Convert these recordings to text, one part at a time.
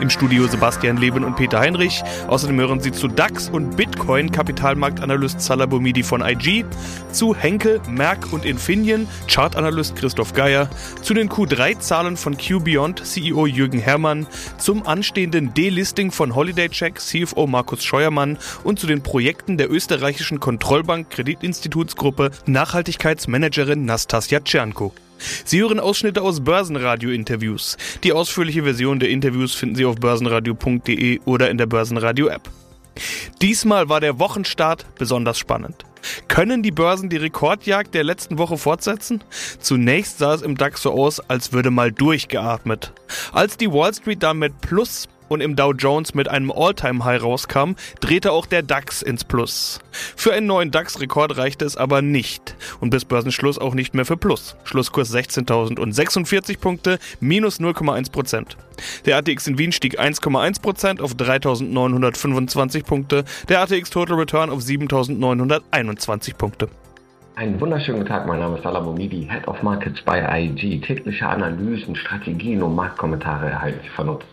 Im Studio Sebastian Leben und Peter Heinrich. Außerdem hören Sie zu DAX und Bitcoin Kapitalmarktanalyst Salah Boumidi von IG, zu Henkel, Merck und Infineon Chartanalyst Christoph Geier, zu den Q3-Zahlen von QBeyond CEO Jürgen Herrmann, zum anstehenden Delisting von Holiday Check CFO Markus Scheuermann und zu den Projekten der österreichischen Kontrollbank Kreditinstitutsgruppe Nachhaltigkeitsmanagerin Nastasia Tschernko. Sie hören Ausschnitte aus Börsenradio-Interviews. Die ausführliche Version der Interviews finden Sie auf börsenradio.de oder in der Börsenradio-App. Diesmal war der Wochenstart besonders spannend. Können die Börsen die Rekordjagd der letzten Woche fortsetzen? Zunächst sah es im DAX so aus, als würde mal durchgeatmet. Als die Wall Street dann mit Plus und im Dow Jones mit einem All-Time-High rauskam, drehte auch der DAX ins Plus. Für einen neuen DAX-Rekord reichte es aber nicht und bis Börsenschluss auch nicht mehr für Plus. Schlusskurs 16.046 Punkte, minus 0,1 Prozent. Der ATX in Wien stieg 1,1 Prozent auf 3.925 Punkte, der ATX Total Return auf 7.921 Punkte. Einen wunderschönen Tag, mein Name ist Salah Momidi, Head of Markets bei IG. Tägliche Analysen, Strategien und Marktkommentare erhalte ich von uns.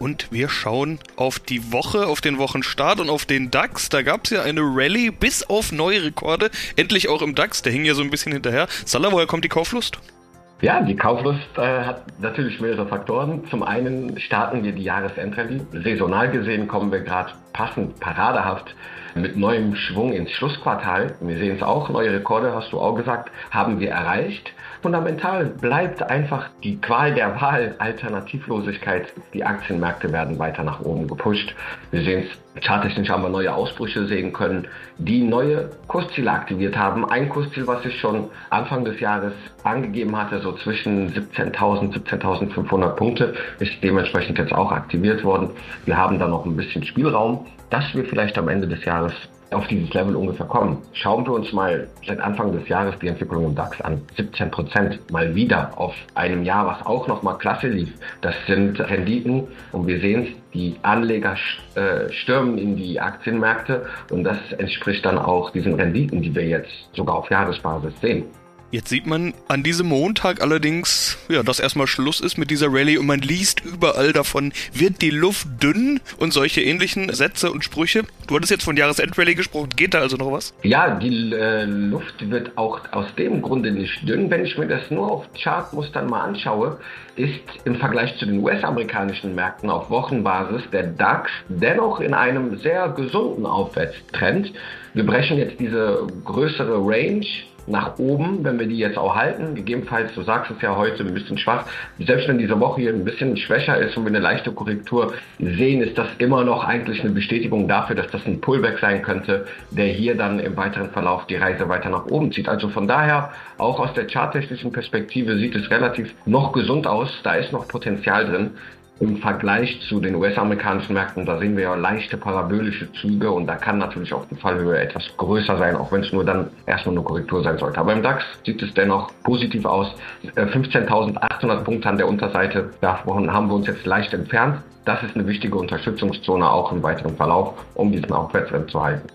Und wir schauen auf die Woche, auf den Wochenstart und auf den DAX. Da gab es ja eine Rallye bis auf neue Rekorde. Endlich auch im DAX, der hing ja so ein bisschen hinterher. Salah, woher kommt die Kauflust? Ja, die Kauflust äh, hat natürlich mehrere Faktoren. Zum einen starten wir die Jahresendrallye. Saisonal gesehen kommen wir gerade passend, paradehaft mit neuem Schwung ins Schlussquartal. Wir sehen es auch, neue Rekorde, hast du auch gesagt, haben wir erreicht. Fundamental bleibt einfach die Qual der Wahl, Alternativlosigkeit. Die Aktienmärkte werden weiter nach oben gepusht. Wir sehen es, charttechnisch haben wir neue Ausbrüche sehen können, die neue Kursziele aktiviert haben. Ein Kursziel, was ich schon Anfang des Jahres angegeben hatte, so zwischen 17.000, 17.500 Punkte, ist dementsprechend jetzt auch aktiviert worden. Wir haben da noch ein bisschen Spielraum, dass wir vielleicht am Ende des Jahres auf dieses Level ungefähr kommen. Schauen wir uns mal seit Anfang des Jahres die Entwicklung im DAX an. 17 Prozent mal wieder auf einem Jahr, was auch noch mal klasse lief. Das sind Renditen und wir sehen es, die Anleger äh, stürmen in die Aktienmärkte und das entspricht dann auch diesen Renditen, die wir jetzt sogar auf Jahresbasis sehen. Jetzt sieht man an diesem Montag allerdings, ja, dass erstmal Schluss ist mit dieser Rallye und man liest überall davon, wird die Luft dünn und solche ähnlichen Sätze und Sprüche. Du hattest jetzt von Jahresendrallye gesprochen, geht da also noch was? Ja, die äh, Luft wird auch aus dem Grunde nicht dünn. Wenn ich mir das nur auf Chartmustern mal anschaue, ist im Vergleich zu den US-amerikanischen Märkten auf Wochenbasis der DAX dennoch in einem sehr gesunden Aufwärtstrend. Wir brechen jetzt diese größere Range nach oben, wenn wir die jetzt auch halten. Gegebenenfalls, du sagst es ja heute, ein bisschen schwach. Selbst wenn diese Woche hier ein bisschen schwächer ist und wir eine leichte Korrektur sehen, ist das immer noch eigentlich eine Bestätigung dafür, dass das ein Pullback sein könnte, der hier dann im weiteren Verlauf die Reise weiter nach oben zieht. Also von daher, auch aus der charttechnischen Perspektive sieht es relativ noch gesund aus. Da ist noch Potenzial drin im Vergleich zu den US-amerikanischen Märkten, da sehen wir ja leichte parabolische Züge und da kann natürlich auch die Fallhöhe etwas größer sein, auch wenn es nur dann erstmal eine Korrektur sein sollte. Aber im DAX sieht es dennoch positiv aus. 15.800 äh, Punkte an der Unterseite, davon haben wir uns jetzt leicht entfernt. Das ist eine wichtige Unterstützungszone auch im weiteren Verlauf, um diesen Aufwärtstrend zu halten.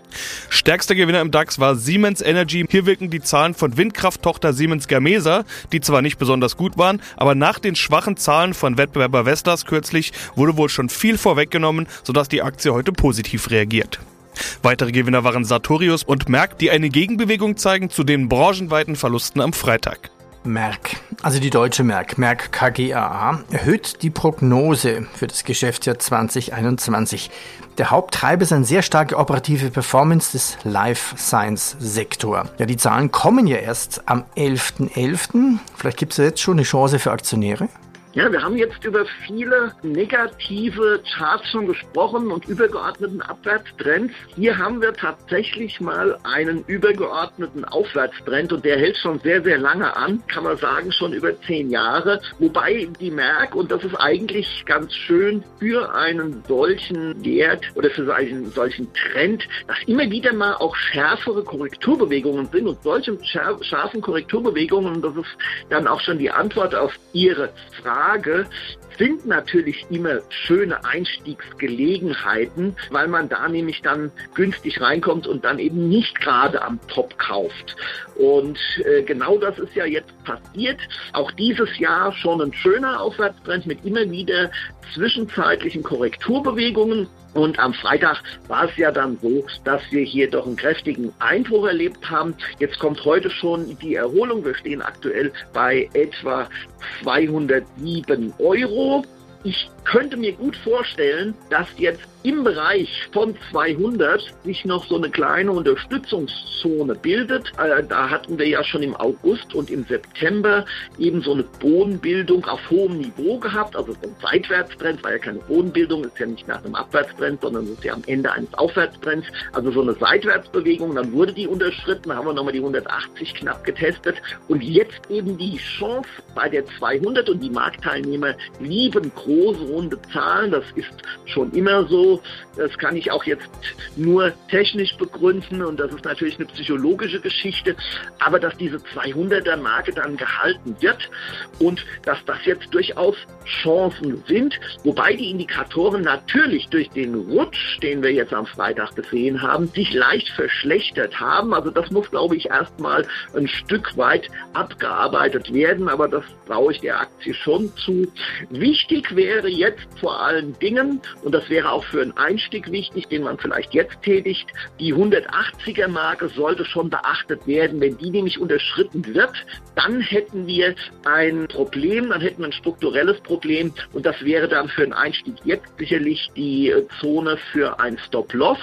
Stärkster Gewinner im DAX war Siemens Energy. Hier wirken die Zahlen von Windkrafttochter Siemens Gamesa, die zwar nicht besonders gut waren, aber nach den schwachen Zahlen von Wettbewerber Vestas kürzlich wurde wohl schon viel vorweggenommen, sodass die Aktie heute positiv reagiert. Weitere Gewinner waren Sartorius und Merck, die eine Gegenbewegung zeigen zu den branchenweiten Verlusten am Freitag. Merck, also die deutsche Merck, Merck KGaA, erhöht die Prognose für das Geschäftsjahr 2021. Der Haupttreiber ist eine sehr starke operative Performance des Life Science Sektor. Ja, die Zahlen kommen ja erst am 11.11. .11. Vielleicht gibt es ja jetzt schon eine Chance für Aktionäre. Ja, wir haben jetzt über viele negative Charts schon gesprochen und übergeordneten Abwärtstrends. Hier haben wir tatsächlich mal einen übergeordneten Aufwärtstrend und der hält schon sehr, sehr lange an, kann man sagen, schon über zehn Jahre. Wobei die Merck, und das ist eigentlich ganz schön für einen solchen Wert oder für einen solchen Trend, dass immer wieder mal auch schärfere Korrekturbewegungen sind und solche scharfen Korrekturbewegungen, das ist dann auch schon die Antwort auf Ihre Frage, Braga sind natürlich immer schöne Einstiegsgelegenheiten, weil man da nämlich dann günstig reinkommt und dann eben nicht gerade am Top kauft. Und äh, genau das ist ja jetzt passiert. Auch dieses Jahr schon ein schöner Aufwärtstrend mit immer wieder zwischenzeitlichen Korrekturbewegungen. Und am Freitag war es ja dann so, dass wir hier doch einen kräftigen Einbruch erlebt haben. Jetzt kommt heute schon die Erholung. Wir stehen aktuell bei etwa 207 Euro. Ich könnte mir gut vorstellen, dass jetzt im Bereich von 200 sich noch so eine kleine Unterstützungszone bildet. Äh, da hatten wir ja schon im August und im September eben so eine Bodenbildung auf hohem Niveau gehabt, also so ein Seitwärtstrend, war ja keine Bodenbildung, ist ja nicht nach einem Abwärtstrend, sondern ist ja am Ende eines Aufwärtstrends, also so eine Seitwärtsbewegung, dann wurde die unterschritten, haben wir nochmal die 180 knapp getestet. Und jetzt eben die Chance bei der 200 und die Marktteilnehmer lieben große runde Zahlen, das ist schon immer so, das kann ich auch jetzt nur technisch begründen und das ist natürlich eine psychologische Geschichte. Aber dass diese 200er Marke dann gehalten wird und dass das jetzt durchaus Chancen sind, wobei die Indikatoren natürlich durch den Rutsch, den wir jetzt am Freitag gesehen haben, sich leicht verschlechtert haben. Also das muss, glaube ich, erstmal ein Stück weit abgearbeitet werden, aber das traue ich der Aktie schon zu. Wichtig wäre jetzt vor allen Dingen, und das wäre auch für einen Einstieg wichtig, den man vielleicht jetzt tätigt. Die 180er Marke sollte schon beachtet werden. Wenn die nämlich unterschritten wird, dann hätten wir ein Problem, dann hätten wir ein strukturelles Problem und das wäre dann für einen Einstieg jetzt sicherlich die äh, Zone für ein Stop-Loss.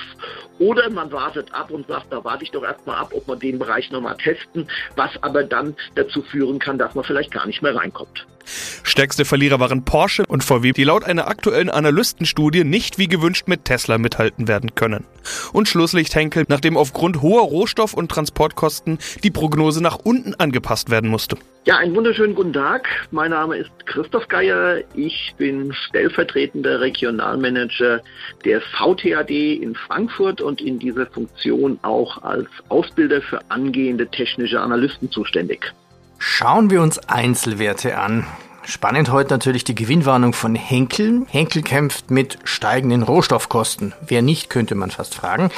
Oder man wartet ab und sagt, da warte ich doch erstmal ab, ob wir den Bereich nochmal testen, was aber dann dazu führen kann, dass man vielleicht gar nicht mehr reinkommt. Stärkste Verlierer waren Porsche und VW, die laut einer aktuellen Analystenstudie nicht wie gewünscht mit Tesla mithalten werden können. Und Schlusslicht Henkel, nachdem aufgrund hoher Rohstoff- und Transportkosten die Prognose nach unten angepasst werden musste. Ja, einen wunderschönen guten Tag. Mein Name ist Christoph Geier. Ich bin stellvertretender Regionalmanager der VTAD in Frankfurt und in dieser Funktion auch als Ausbilder für angehende technische Analysten zuständig. Schauen wir uns Einzelwerte an. Spannend heute natürlich die Gewinnwarnung von Henkel. Henkel kämpft mit steigenden Rohstoffkosten. Wer nicht, könnte man fast fragen.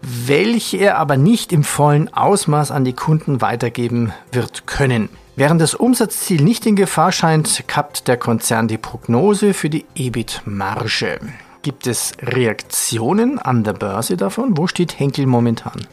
Welche er aber nicht im vollen Ausmaß an die Kunden weitergeben wird können. Während das Umsatzziel nicht in Gefahr scheint, kappt der Konzern die Prognose für die EBIT-Marge. Gibt es Reaktionen an der Börse davon? Wo steht Henkel momentan?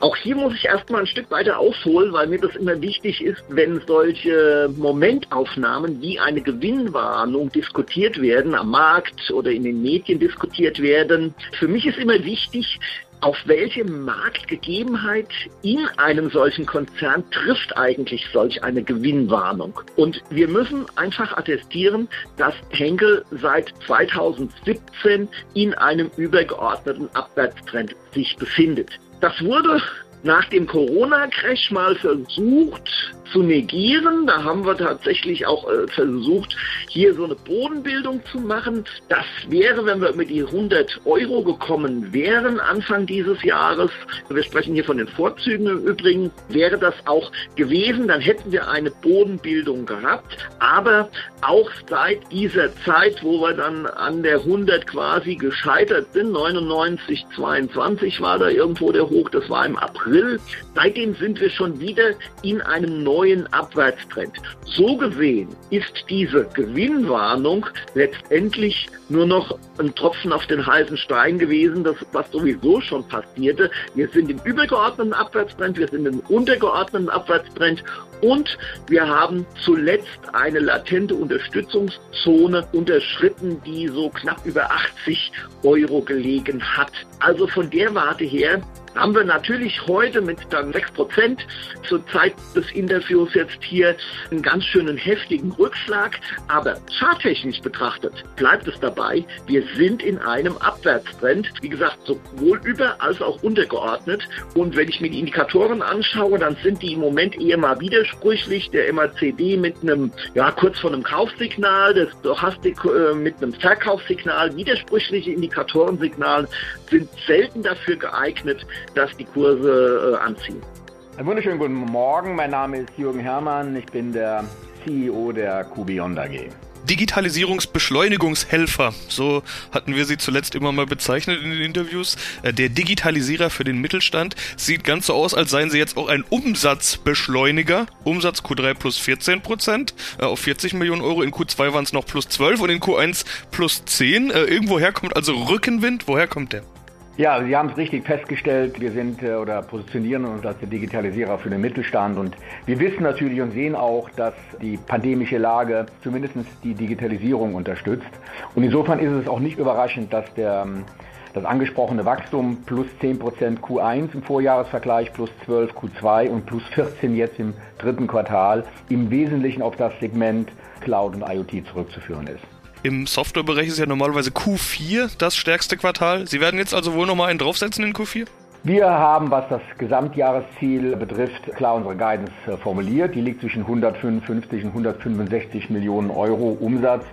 Auch hier muss ich erstmal ein Stück weiter ausholen, weil mir das immer wichtig ist, wenn solche Momentaufnahmen wie eine Gewinnwarnung diskutiert werden, am Markt oder in den Medien diskutiert werden. Für mich ist immer wichtig, auf welche Marktgegebenheit in einem solchen Konzern trifft eigentlich solch eine Gewinnwarnung? Und wir müssen einfach attestieren, dass Henkel seit 2017 in einem übergeordneten Abwärtstrend sich befindet. Das wurde nach dem Corona-Crash mal versucht zu negieren. Da haben wir tatsächlich auch äh, versucht, hier so eine Bodenbildung zu machen. Das wäre, wenn wir mit die 100 Euro gekommen wären Anfang dieses Jahres, wir sprechen hier von den Vorzügen im Übrigen, wäre das auch gewesen. Dann hätten wir eine Bodenbildung gehabt. Aber auch seit dieser Zeit, wo wir dann an der 100 quasi gescheitert sind, 99, 22 war da irgendwo der Hoch, das war im April. Seitdem sind wir schon wieder in einem neuen neuen Abwärtstrend. So gesehen ist diese Gewinnwarnung letztendlich nur noch ein Tropfen auf den heißen Stein gewesen, das, was sowieso schon passierte. Wir sind im übergeordneten Abwärtstrend, wir sind im untergeordneten Abwärtstrend und wir haben zuletzt eine latente Unterstützungszone unterschritten, die so knapp über 80 Euro gelegen hat. Also von der Warte her haben wir natürlich heute mit dann 6% zur Zeit des Interviews jetzt hier einen ganz schönen heftigen Rückschlag. Aber charttechnisch betrachtet bleibt es dabei, wir sind in einem Abwärtstrend. Wie gesagt, sowohl über als auch untergeordnet. Und wenn ich mir die Indikatoren anschaue, dann sind die im Moment eher mal widersprüchlich. Der MACD mit einem, ja, kurz vor einem Kaufsignal, das Stochastik äh, mit einem Verkaufssignal, widersprüchliche Indikatorensignale sind selten dafür geeignet, dass die Kurse äh, anziehen. Einen wunderschönen guten Morgen. Mein Name ist Jürgen Herrmann. Ich bin der CEO der QBeyond AG. Digitalisierungsbeschleunigungshelfer, so hatten wir sie zuletzt immer mal bezeichnet in den Interviews. Äh, der Digitalisierer für den Mittelstand sieht ganz so aus, als seien sie jetzt auch ein Umsatzbeschleuniger. Umsatz Q3 plus 14 Prozent äh, auf 40 Millionen Euro, in Q2 waren es noch plus 12 und in Q1 plus 10. Äh, irgendwoher kommt also Rückenwind, woher kommt der? Ja, Sie haben es richtig festgestellt. Wir sind äh, oder positionieren uns als der Digitalisierer für den Mittelstand. Und wir wissen natürlich und sehen auch, dass die pandemische Lage zumindest die Digitalisierung unterstützt. Und insofern ist es auch nicht überraschend, dass der, ähm, das angesprochene Wachstum plus 10% Q1 im Vorjahresvergleich, plus 12 Q2 und plus 14 jetzt im dritten Quartal im Wesentlichen auf das Segment Cloud und IoT zurückzuführen ist. Im Softwarebereich ist ja normalerweise Q4 das stärkste Quartal. Sie werden jetzt also wohl nochmal einen draufsetzen in Q4? Wir haben, was das Gesamtjahresziel betrifft, klar unsere Guidance äh, formuliert. Die liegt zwischen 155 und 165 Millionen Euro Umsatz.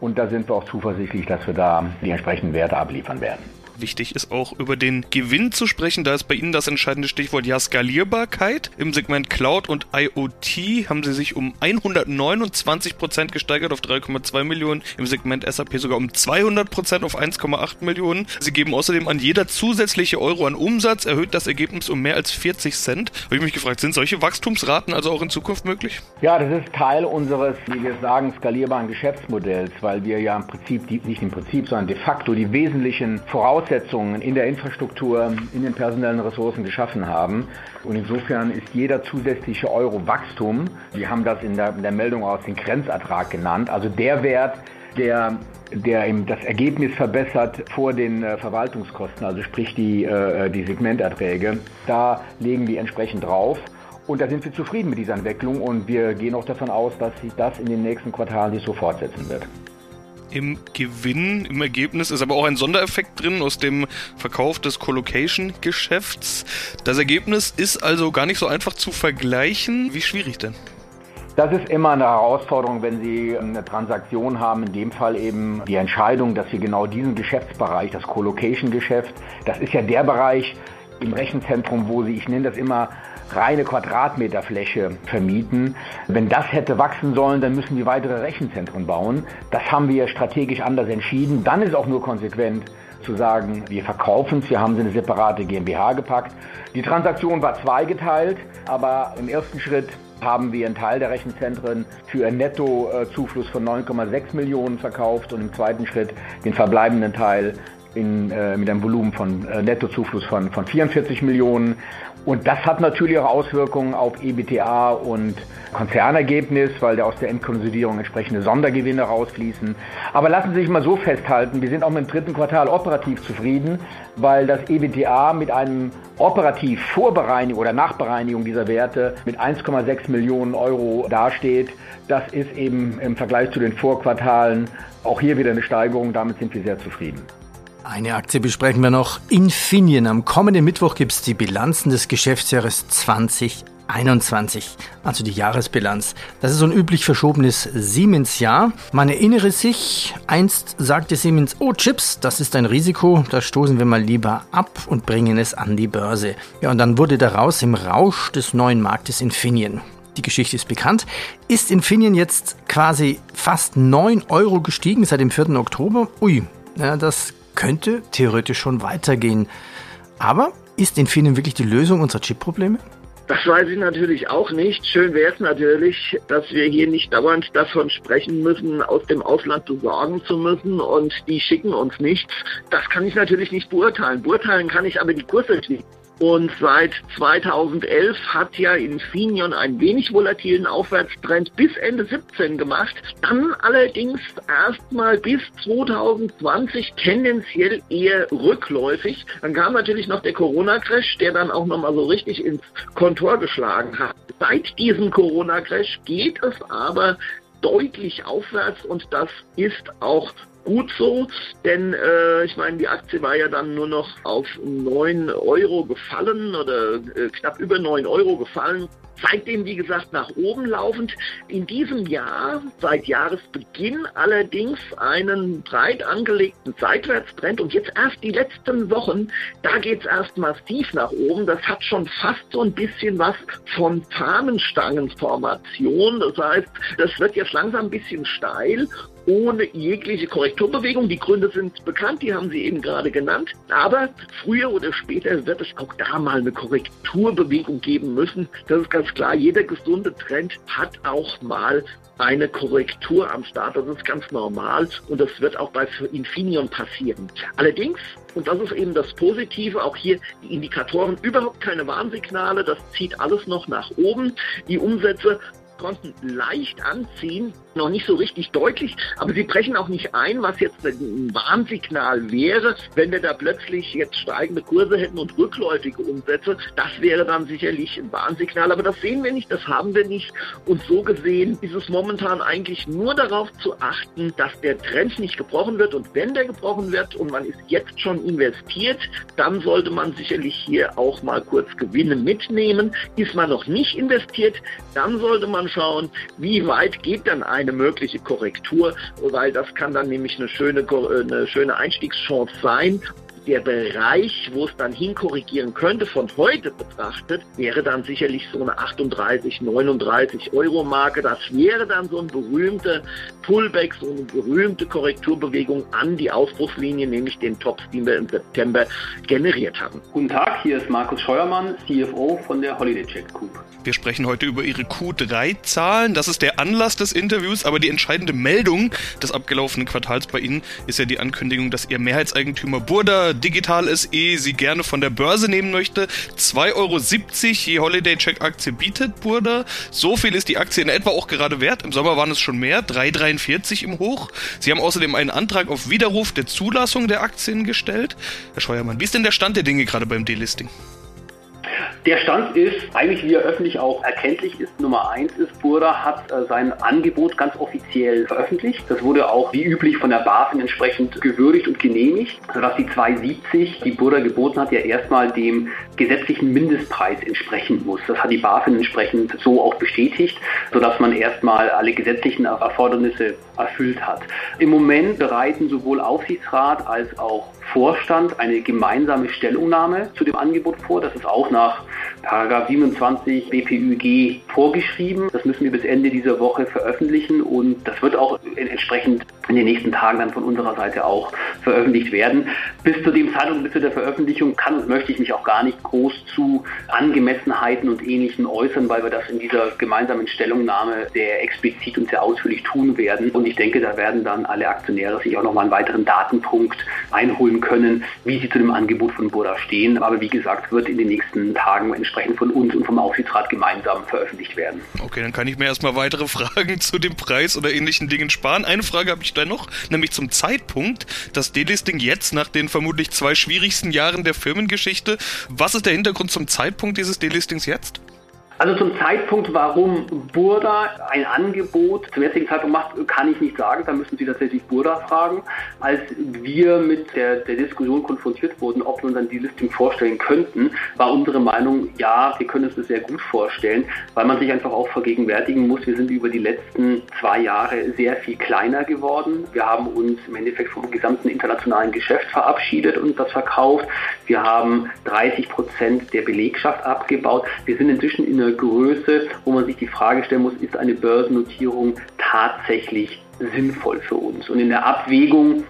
Und da sind wir auch zuversichtlich, dass wir da die entsprechenden Werte abliefern werden. Wichtig ist auch über den Gewinn zu sprechen. Da ist bei Ihnen das entscheidende Stichwort ja Skalierbarkeit. Im Segment Cloud und IoT haben Sie sich um 129 Prozent gesteigert auf 3,2 Millionen. Im Segment SAP sogar um 200 Prozent auf 1,8 Millionen. Sie geben außerdem an jeder zusätzliche Euro an Umsatz erhöht das Ergebnis um mehr als 40 Cent. Habe ich mich gefragt, sind solche Wachstumsraten also auch in Zukunft möglich? Ja, das ist Teil unseres, wie wir sagen, skalierbaren Geschäftsmodells, weil wir ja im Prinzip, die, nicht im Prinzip, sondern de facto die wesentlichen Voraussetzungen Voraussetzungen in der Infrastruktur, in den personellen Ressourcen geschaffen haben. Und insofern ist jeder zusätzliche Euro Wachstum, wir haben das in der, in der Meldung aus den Grenzertrag genannt, also der Wert, der der eben das Ergebnis verbessert vor den äh, Verwaltungskosten, also sprich die, äh, die Segmenterträge. Da legen wir entsprechend drauf. Und da sind wir zufrieden mit dieser Entwicklung und wir gehen auch davon aus, dass sich das in den nächsten Quartalen sich so fortsetzen wird im Gewinn, im Ergebnis ist aber auch ein Sondereffekt drin aus dem Verkauf des Colocation-Geschäfts. Das Ergebnis ist also gar nicht so einfach zu vergleichen. Wie schwierig denn? Das ist immer eine Herausforderung, wenn Sie eine Transaktion haben, in dem Fall eben die Entscheidung, dass Sie genau diesen Geschäftsbereich, das Colocation-Geschäft, das ist ja der Bereich im Rechenzentrum, wo Sie, ich nenne das immer reine Quadratmeterfläche vermieten. Wenn das hätte wachsen sollen, dann müssen wir weitere Rechenzentren bauen. Das haben wir strategisch anders entschieden. Dann ist auch nur konsequent zu sagen, wir verkaufen es, wir haben sie eine separate GmbH gepackt. Die Transaktion war zweigeteilt, aber im ersten Schritt haben wir einen Teil der Rechenzentren für einen Nettozufluss von 9,6 Millionen verkauft und im zweiten Schritt den verbleibenden Teil in, äh, mit einem Volumen von äh, Nettozufluss von, von 44 Millionen. Und das hat natürlich auch Auswirkungen auf EBTA und Konzernergebnis, weil da aus der Endkonsolidierung entsprechende Sondergewinne rausfließen. Aber lassen Sie sich mal so festhalten, wir sind auch mit dem dritten Quartal operativ zufrieden, weil das EBTA mit einem operativ Vorbereinigung oder Nachbereinigung dieser Werte mit 1,6 Millionen Euro dasteht. Das ist eben im Vergleich zu den Vorquartalen auch hier wieder eine Steigerung. Damit sind wir sehr zufrieden. Eine Aktie besprechen wir noch. Infineon. Am kommenden Mittwoch gibt es die Bilanzen des Geschäftsjahres 2021, also die Jahresbilanz. Das ist so ein üblich verschobenes Siemens-Jahr. Man erinnere sich, einst sagte Siemens, oh Chips, das ist ein Risiko, da stoßen wir mal lieber ab und bringen es an die Börse. Ja, und dann wurde daraus im Rausch des neuen Marktes Infineon. Die Geschichte ist bekannt. Ist Infineon jetzt quasi fast 9 Euro gestiegen seit dem 4. Oktober? Ui, ja, das könnte theoretisch schon weitergehen. Aber ist Infineon wirklich die Lösung unserer Chip-Probleme? Das weiß ich natürlich auch nicht. Schön wäre es natürlich, dass wir hier nicht dauernd davon sprechen müssen, aus dem Ausland besorgen zu müssen und die schicken uns nichts. Das kann ich natürlich nicht beurteilen. Beurteilen kann ich aber die Kursentwicklung. Und seit 2011 hat ja Infineon einen wenig volatilen Aufwärtstrend bis Ende 17 gemacht. Dann allerdings erstmal bis 2020 tendenziell eher rückläufig. Dann kam natürlich noch der Corona-Crash, der dann auch nochmal so richtig ins Kontor geschlagen hat. Seit diesem Corona-Crash geht es aber deutlich aufwärts und das ist auch gut so, denn äh, ich meine, die Aktie war ja dann nur noch auf 9 Euro gefallen oder äh, knapp über 9 Euro gefallen seitdem, wie gesagt, nach oben laufend. In diesem Jahr, seit Jahresbeginn allerdings, einen breit angelegten Seitwärtstrend und jetzt erst die letzten Wochen, da geht es erst massiv nach oben. Das hat schon fast so ein bisschen was von Fahnenstangenformation. Das heißt, das wird jetzt langsam ein bisschen steil ohne jegliche Korrekturbewegung. Die Gründe sind bekannt, die haben Sie eben gerade genannt. Aber früher oder später wird es auch da mal eine Korrekturbewegung geben müssen. Das ist ganz klar. Jeder gesunde Trend hat auch mal eine Korrektur am Start. Das ist ganz normal und das wird auch bei Infineon passieren. Allerdings, und das ist eben das Positive, auch hier die Indikatoren überhaupt keine Warnsignale, das zieht alles noch nach oben. Die Umsätze konnten leicht anziehen, noch nicht so richtig deutlich, aber sie brechen auch nicht ein, was jetzt ein Warnsignal wäre, wenn wir da plötzlich jetzt steigende Kurse hätten und rückläufige Umsätze. Das wäre dann sicherlich ein Warnsignal, aber das sehen wir nicht, das haben wir nicht. Und so gesehen ist es momentan eigentlich nur darauf zu achten, dass der Trend nicht gebrochen wird und wenn der gebrochen wird und man ist jetzt schon investiert, dann sollte man sicherlich hier auch mal kurz Gewinne mitnehmen. Ist man noch nicht investiert, dann sollte man anschauen, wie weit geht dann eine mögliche Korrektur, weil das kann dann nämlich eine schöne, eine schöne Einstiegschance sein der Bereich, wo es dann hinkorrigieren könnte, von heute betrachtet, wäre dann sicherlich so eine 38, 39 Euro Marke. Das wäre dann so ein berühmter Pullback, so eine berühmte Korrekturbewegung an die Ausbruchslinie, nämlich den Tops, den wir im September generiert haben. Guten Tag, hier ist Markus Scheuermann, CFO von der Holiday Check Group. Wir sprechen heute über Ihre Q3-Zahlen. Das ist der Anlass des Interviews, aber die entscheidende Meldung des abgelaufenen Quartals bei Ihnen ist ja die Ankündigung, dass Ihr Mehrheitseigentümer Burda Digital SE Sie gerne von der Börse nehmen möchte. 2,70 Euro je Holiday Check Aktie bietet Burda. So viel ist die Aktie in etwa auch gerade wert. Im Sommer waren es schon mehr, 3,43 im Hoch. Sie haben außerdem einen Antrag auf Widerruf der Zulassung der Aktien gestellt. Herr Scheuermann, wie ist denn der Stand der Dinge gerade beim Delisting? Der Stand ist, eigentlich wie er öffentlich auch erkenntlich ist, Nummer eins ist, Burda hat äh, sein Angebot ganz offiziell veröffentlicht. Das wurde auch wie üblich von der BaFin entsprechend gewürdigt und genehmigt, sodass die 270, die Burda geboten hat, ja erstmal dem gesetzlichen Mindestpreis entsprechen muss. Das hat die BaFin entsprechend so auch bestätigt, sodass man erstmal alle gesetzlichen Erfordernisse erfüllt hat. Im Moment bereiten sowohl Aufsichtsrat als auch Vorstand eine gemeinsame Stellungnahme zu dem Angebot vor. Das ist auch nach Paragraph 27 BPÜG vorgeschrieben. Das müssen wir bis Ende dieser Woche veröffentlichen und das wird auch entsprechend in den nächsten Tagen dann von unserer Seite auch veröffentlicht werden. Bis zu dem Zeitpunkt, bis zu der Veröffentlichung kann und möchte ich mich auch gar nicht groß zu Angemessenheiten und Ähnlichem äußern, weil wir das in dieser gemeinsamen Stellungnahme sehr explizit und sehr ausführlich tun werden. Und ich denke, da werden dann alle Aktionäre sich auch nochmal einen weiteren Datenpunkt einholen können, wie sie zu dem Angebot von Burda stehen. Aber wie gesagt, wird in den nächsten Tagen entsprechend von uns und vom Aufsichtsrat gemeinsam veröffentlicht werden. Okay, dann kann ich mir erstmal weitere Fragen zu dem Preis oder ähnlichen Dingen sparen. Eine Frage habe ich da noch, nämlich zum Zeitpunkt. Das Delisting jetzt nach den vermutlich zwei schwierigsten Jahren der Firmengeschichte. Was ist der Hintergrund zum Zeitpunkt dieses Delistings jetzt? Also zum Zeitpunkt, warum Burda ein Angebot zum jetzigen Zeitpunkt macht, kann ich nicht sagen. Da müssen Sie tatsächlich Burda fragen. Als wir mit der, der Diskussion konfrontiert wurden, ob wir uns dann die Listing vorstellen könnten, war unsere Meinung, ja, wir können uns das sehr gut vorstellen, weil man sich einfach auch vergegenwärtigen muss, wir sind über die letzten zwei Jahre sehr viel kleiner geworden. Wir haben uns im Endeffekt vom gesamten internationalen Geschäft verabschiedet und das verkauft. Wir haben 30 Prozent der Belegschaft abgebaut. Wir sind inzwischen in einer Größe, wo man sich die Frage stellen muss, ist eine Börsennotierung tatsächlich sinnvoll für uns? Und in der Abwägung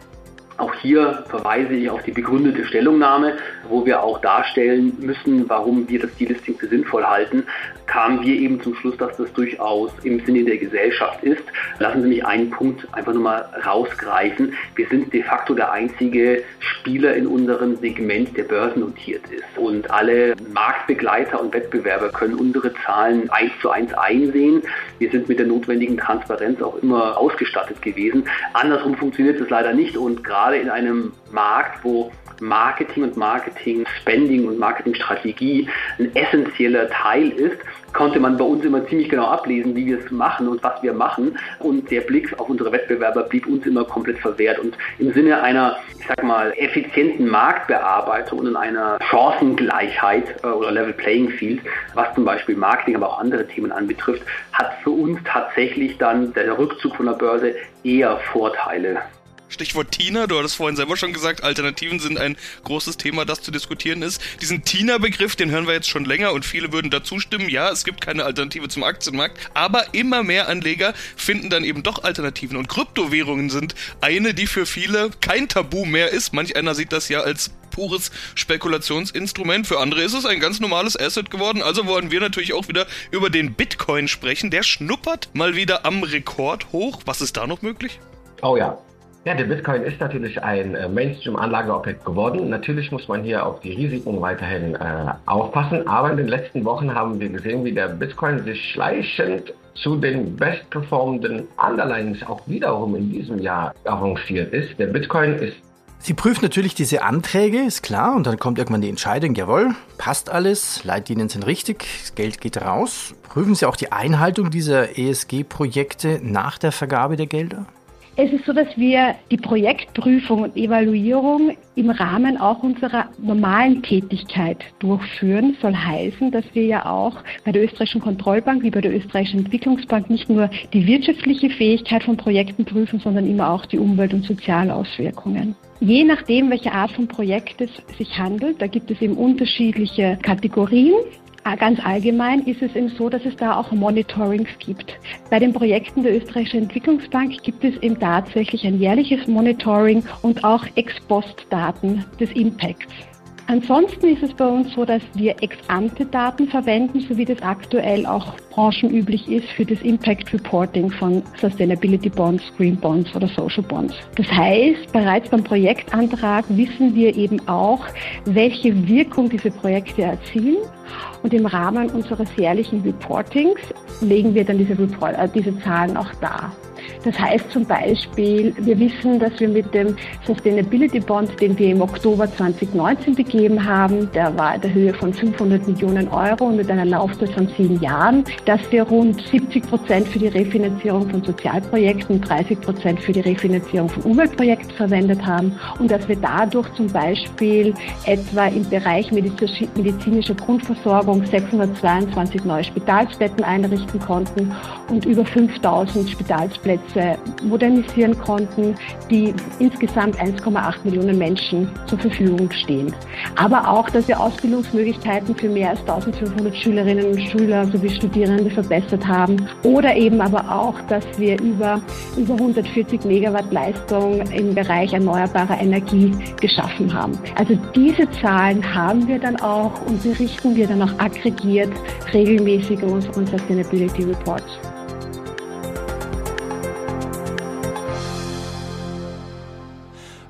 auch hier verweise ich auf die begründete Stellungnahme, wo wir auch darstellen müssen, warum wir das Delisting für sinnvoll halten, kamen wir eben zum Schluss, dass das durchaus im Sinne der Gesellschaft ist. Lassen Sie mich einen Punkt einfach nur mal rausgreifen. Wir sind de facto der einzige Spieler in unserem Segment, der börsennotiert ist. Und alle Marktbegleiter und Wettbewerber können unsere Zahlen eins zu eins einsehen. Wir sind mit der notwendigen Transparenz auch immer ausgestattet gewesen. Andersrum funktioniert es leider nicht und gerade in einem Markt, wo Marketing und Marketing, Spending und Marketingstrategie ein essentieller Teil ist, konnte man bei uns immer ziemlich genau ablesen, wie wir es machen und was wir machen. Und der Blick auf unsere Wettbewerber blieb uns immer komplett verwehrt. Und im Sinne einer, ich sag mal, effizienten Marktbearbeitung und einer Chancengleichheit äh, oder Level Playing Field, was zum Beispiel Marketing, aber auch andere Themen anbetrifft, hat für uns tatsächlich dann der Rückzug von der Börse eher Vorteile. Stichwort Tina, du hattest vorhin selber schon gesagt, Alternativen sind ein großes Thema, das zu diskutieren ist. Diesen Tina-Begriff, den hören wir jetzt schon länger und viele würden dazu stimmen, ja, es gibt keine Alternative zum Aktienmarkt, aber immer mehr Anleger finden dann eben doch Alternativen und Kryptowährungen sind eine, die für viele kein Tabu mehr ist. Manch einer sieht das ja als pures Spekulationsinstrument. Für andere ist es ein ganz normales Asset geworden. Also wollen wir natürlich auch wieder über den Bitcoin sprechen. Der schnuppert mal wieder am Rekord hoch. Was ist da noch möglich? Oh ja, ja, der Bitcoin ist natürlich ein äh, Mainstream-Anlageobjekt geworden. Natürlich muss man hier auf die Risiken weiterhin äh, aufpassen, aber in den letzten Wochen haben wir gesehen, wie der Bitcoin sich schleichend zu den bestperformenden Underlines auch wiederum in diesem Jahr arrangiert ist. Der Bitcoin ist Sie prüft natürlich diese Anträge, ist klar, und dann kommt irgendwann die Entscheidung, jawohl, passt alles, Leitlinien sind richtig, das Geld geht raus. Prüfen Sie auch die Einhaltung dieser ESG-Projekte nach der Vergabe der Gelder? Es ist so, dass wir die Projektprüfung und Evaluierung im Rahmen auch unserer normalen Tätigkeit durchführen. Soll heißen, dass wir ja auch bei der österreichischen Kontrollbank wie bei der österreichischen Entwicklungsbank nicht nur die wirtschaftliche Fähigkeit von Projekten prüfen, sondern immer auch die Umwelt- und Sozialauswirkungen. Je nachdem, welche Art von Projekt es sich handelt, da gibt es eben unterschiedliche Kategorien. Ah, ganz allgemein ist es eben so, dass es da auch Monitorings gibt. Bei den Projekten der Österreichischen Entwicklungsbank gibt es eben tatsächlich ein jährliches Monitoring und auch Ex-Post-Daten des Impacts. Ansonsten ist es bei uns so, dass wir Ex-ante-Daten verwenden, so wie das aktuell auch branchenüblich ist für das Impact Reporting von Sustainability Bonds, Green Bonds oder Social Bonds. Das heißt, bereits beim Projektantrag wissen wir eben auch, welche Wirkung diese Projekte erzielen und im Rahmen unseres jährlichen Reportings legen wir dann diese, Report, äh, diese Zahlen auch dar. Das heißt zum Beispiel, wir wissen, dass wir mit dem Sustainability Bond, den wir im Oktober 2019 begeben haben, der war in der Höhe von 500 Millionen Euro und mit einer Laufzeit von sieben Jahren, dass wir rund 70 Prozent für die Refinanzierung von Sozialprojekten und 30 Prozent für die Refinanzierung von Umweltprojekten verwendet haben und dass wir dadurch zum Beispiel etwa im Bereich medizinischer Grundversorgung 622 neue Spitalsbetten einrichten konnten und über 5000 Spitalsplätze Plätze modernisieren konnten, die insgesamt 1,8 Millionen Menschen zur Verfügung stehen. Aber auch, dass wir Ausbildungsmöglichkeiten für mehr als 1500 Schülerinnen und Schüler sowie Studierende verbessert haben. Oder eben aber auch, dass wir über, über 140 Megawatt Leistung im Bereich erneuerbarer Energie geschaffen haben. Also diese Zahlen haben wir dann auch und berichten wir dann auch aggregiert regelmäßig in unseren Sustainability Reports.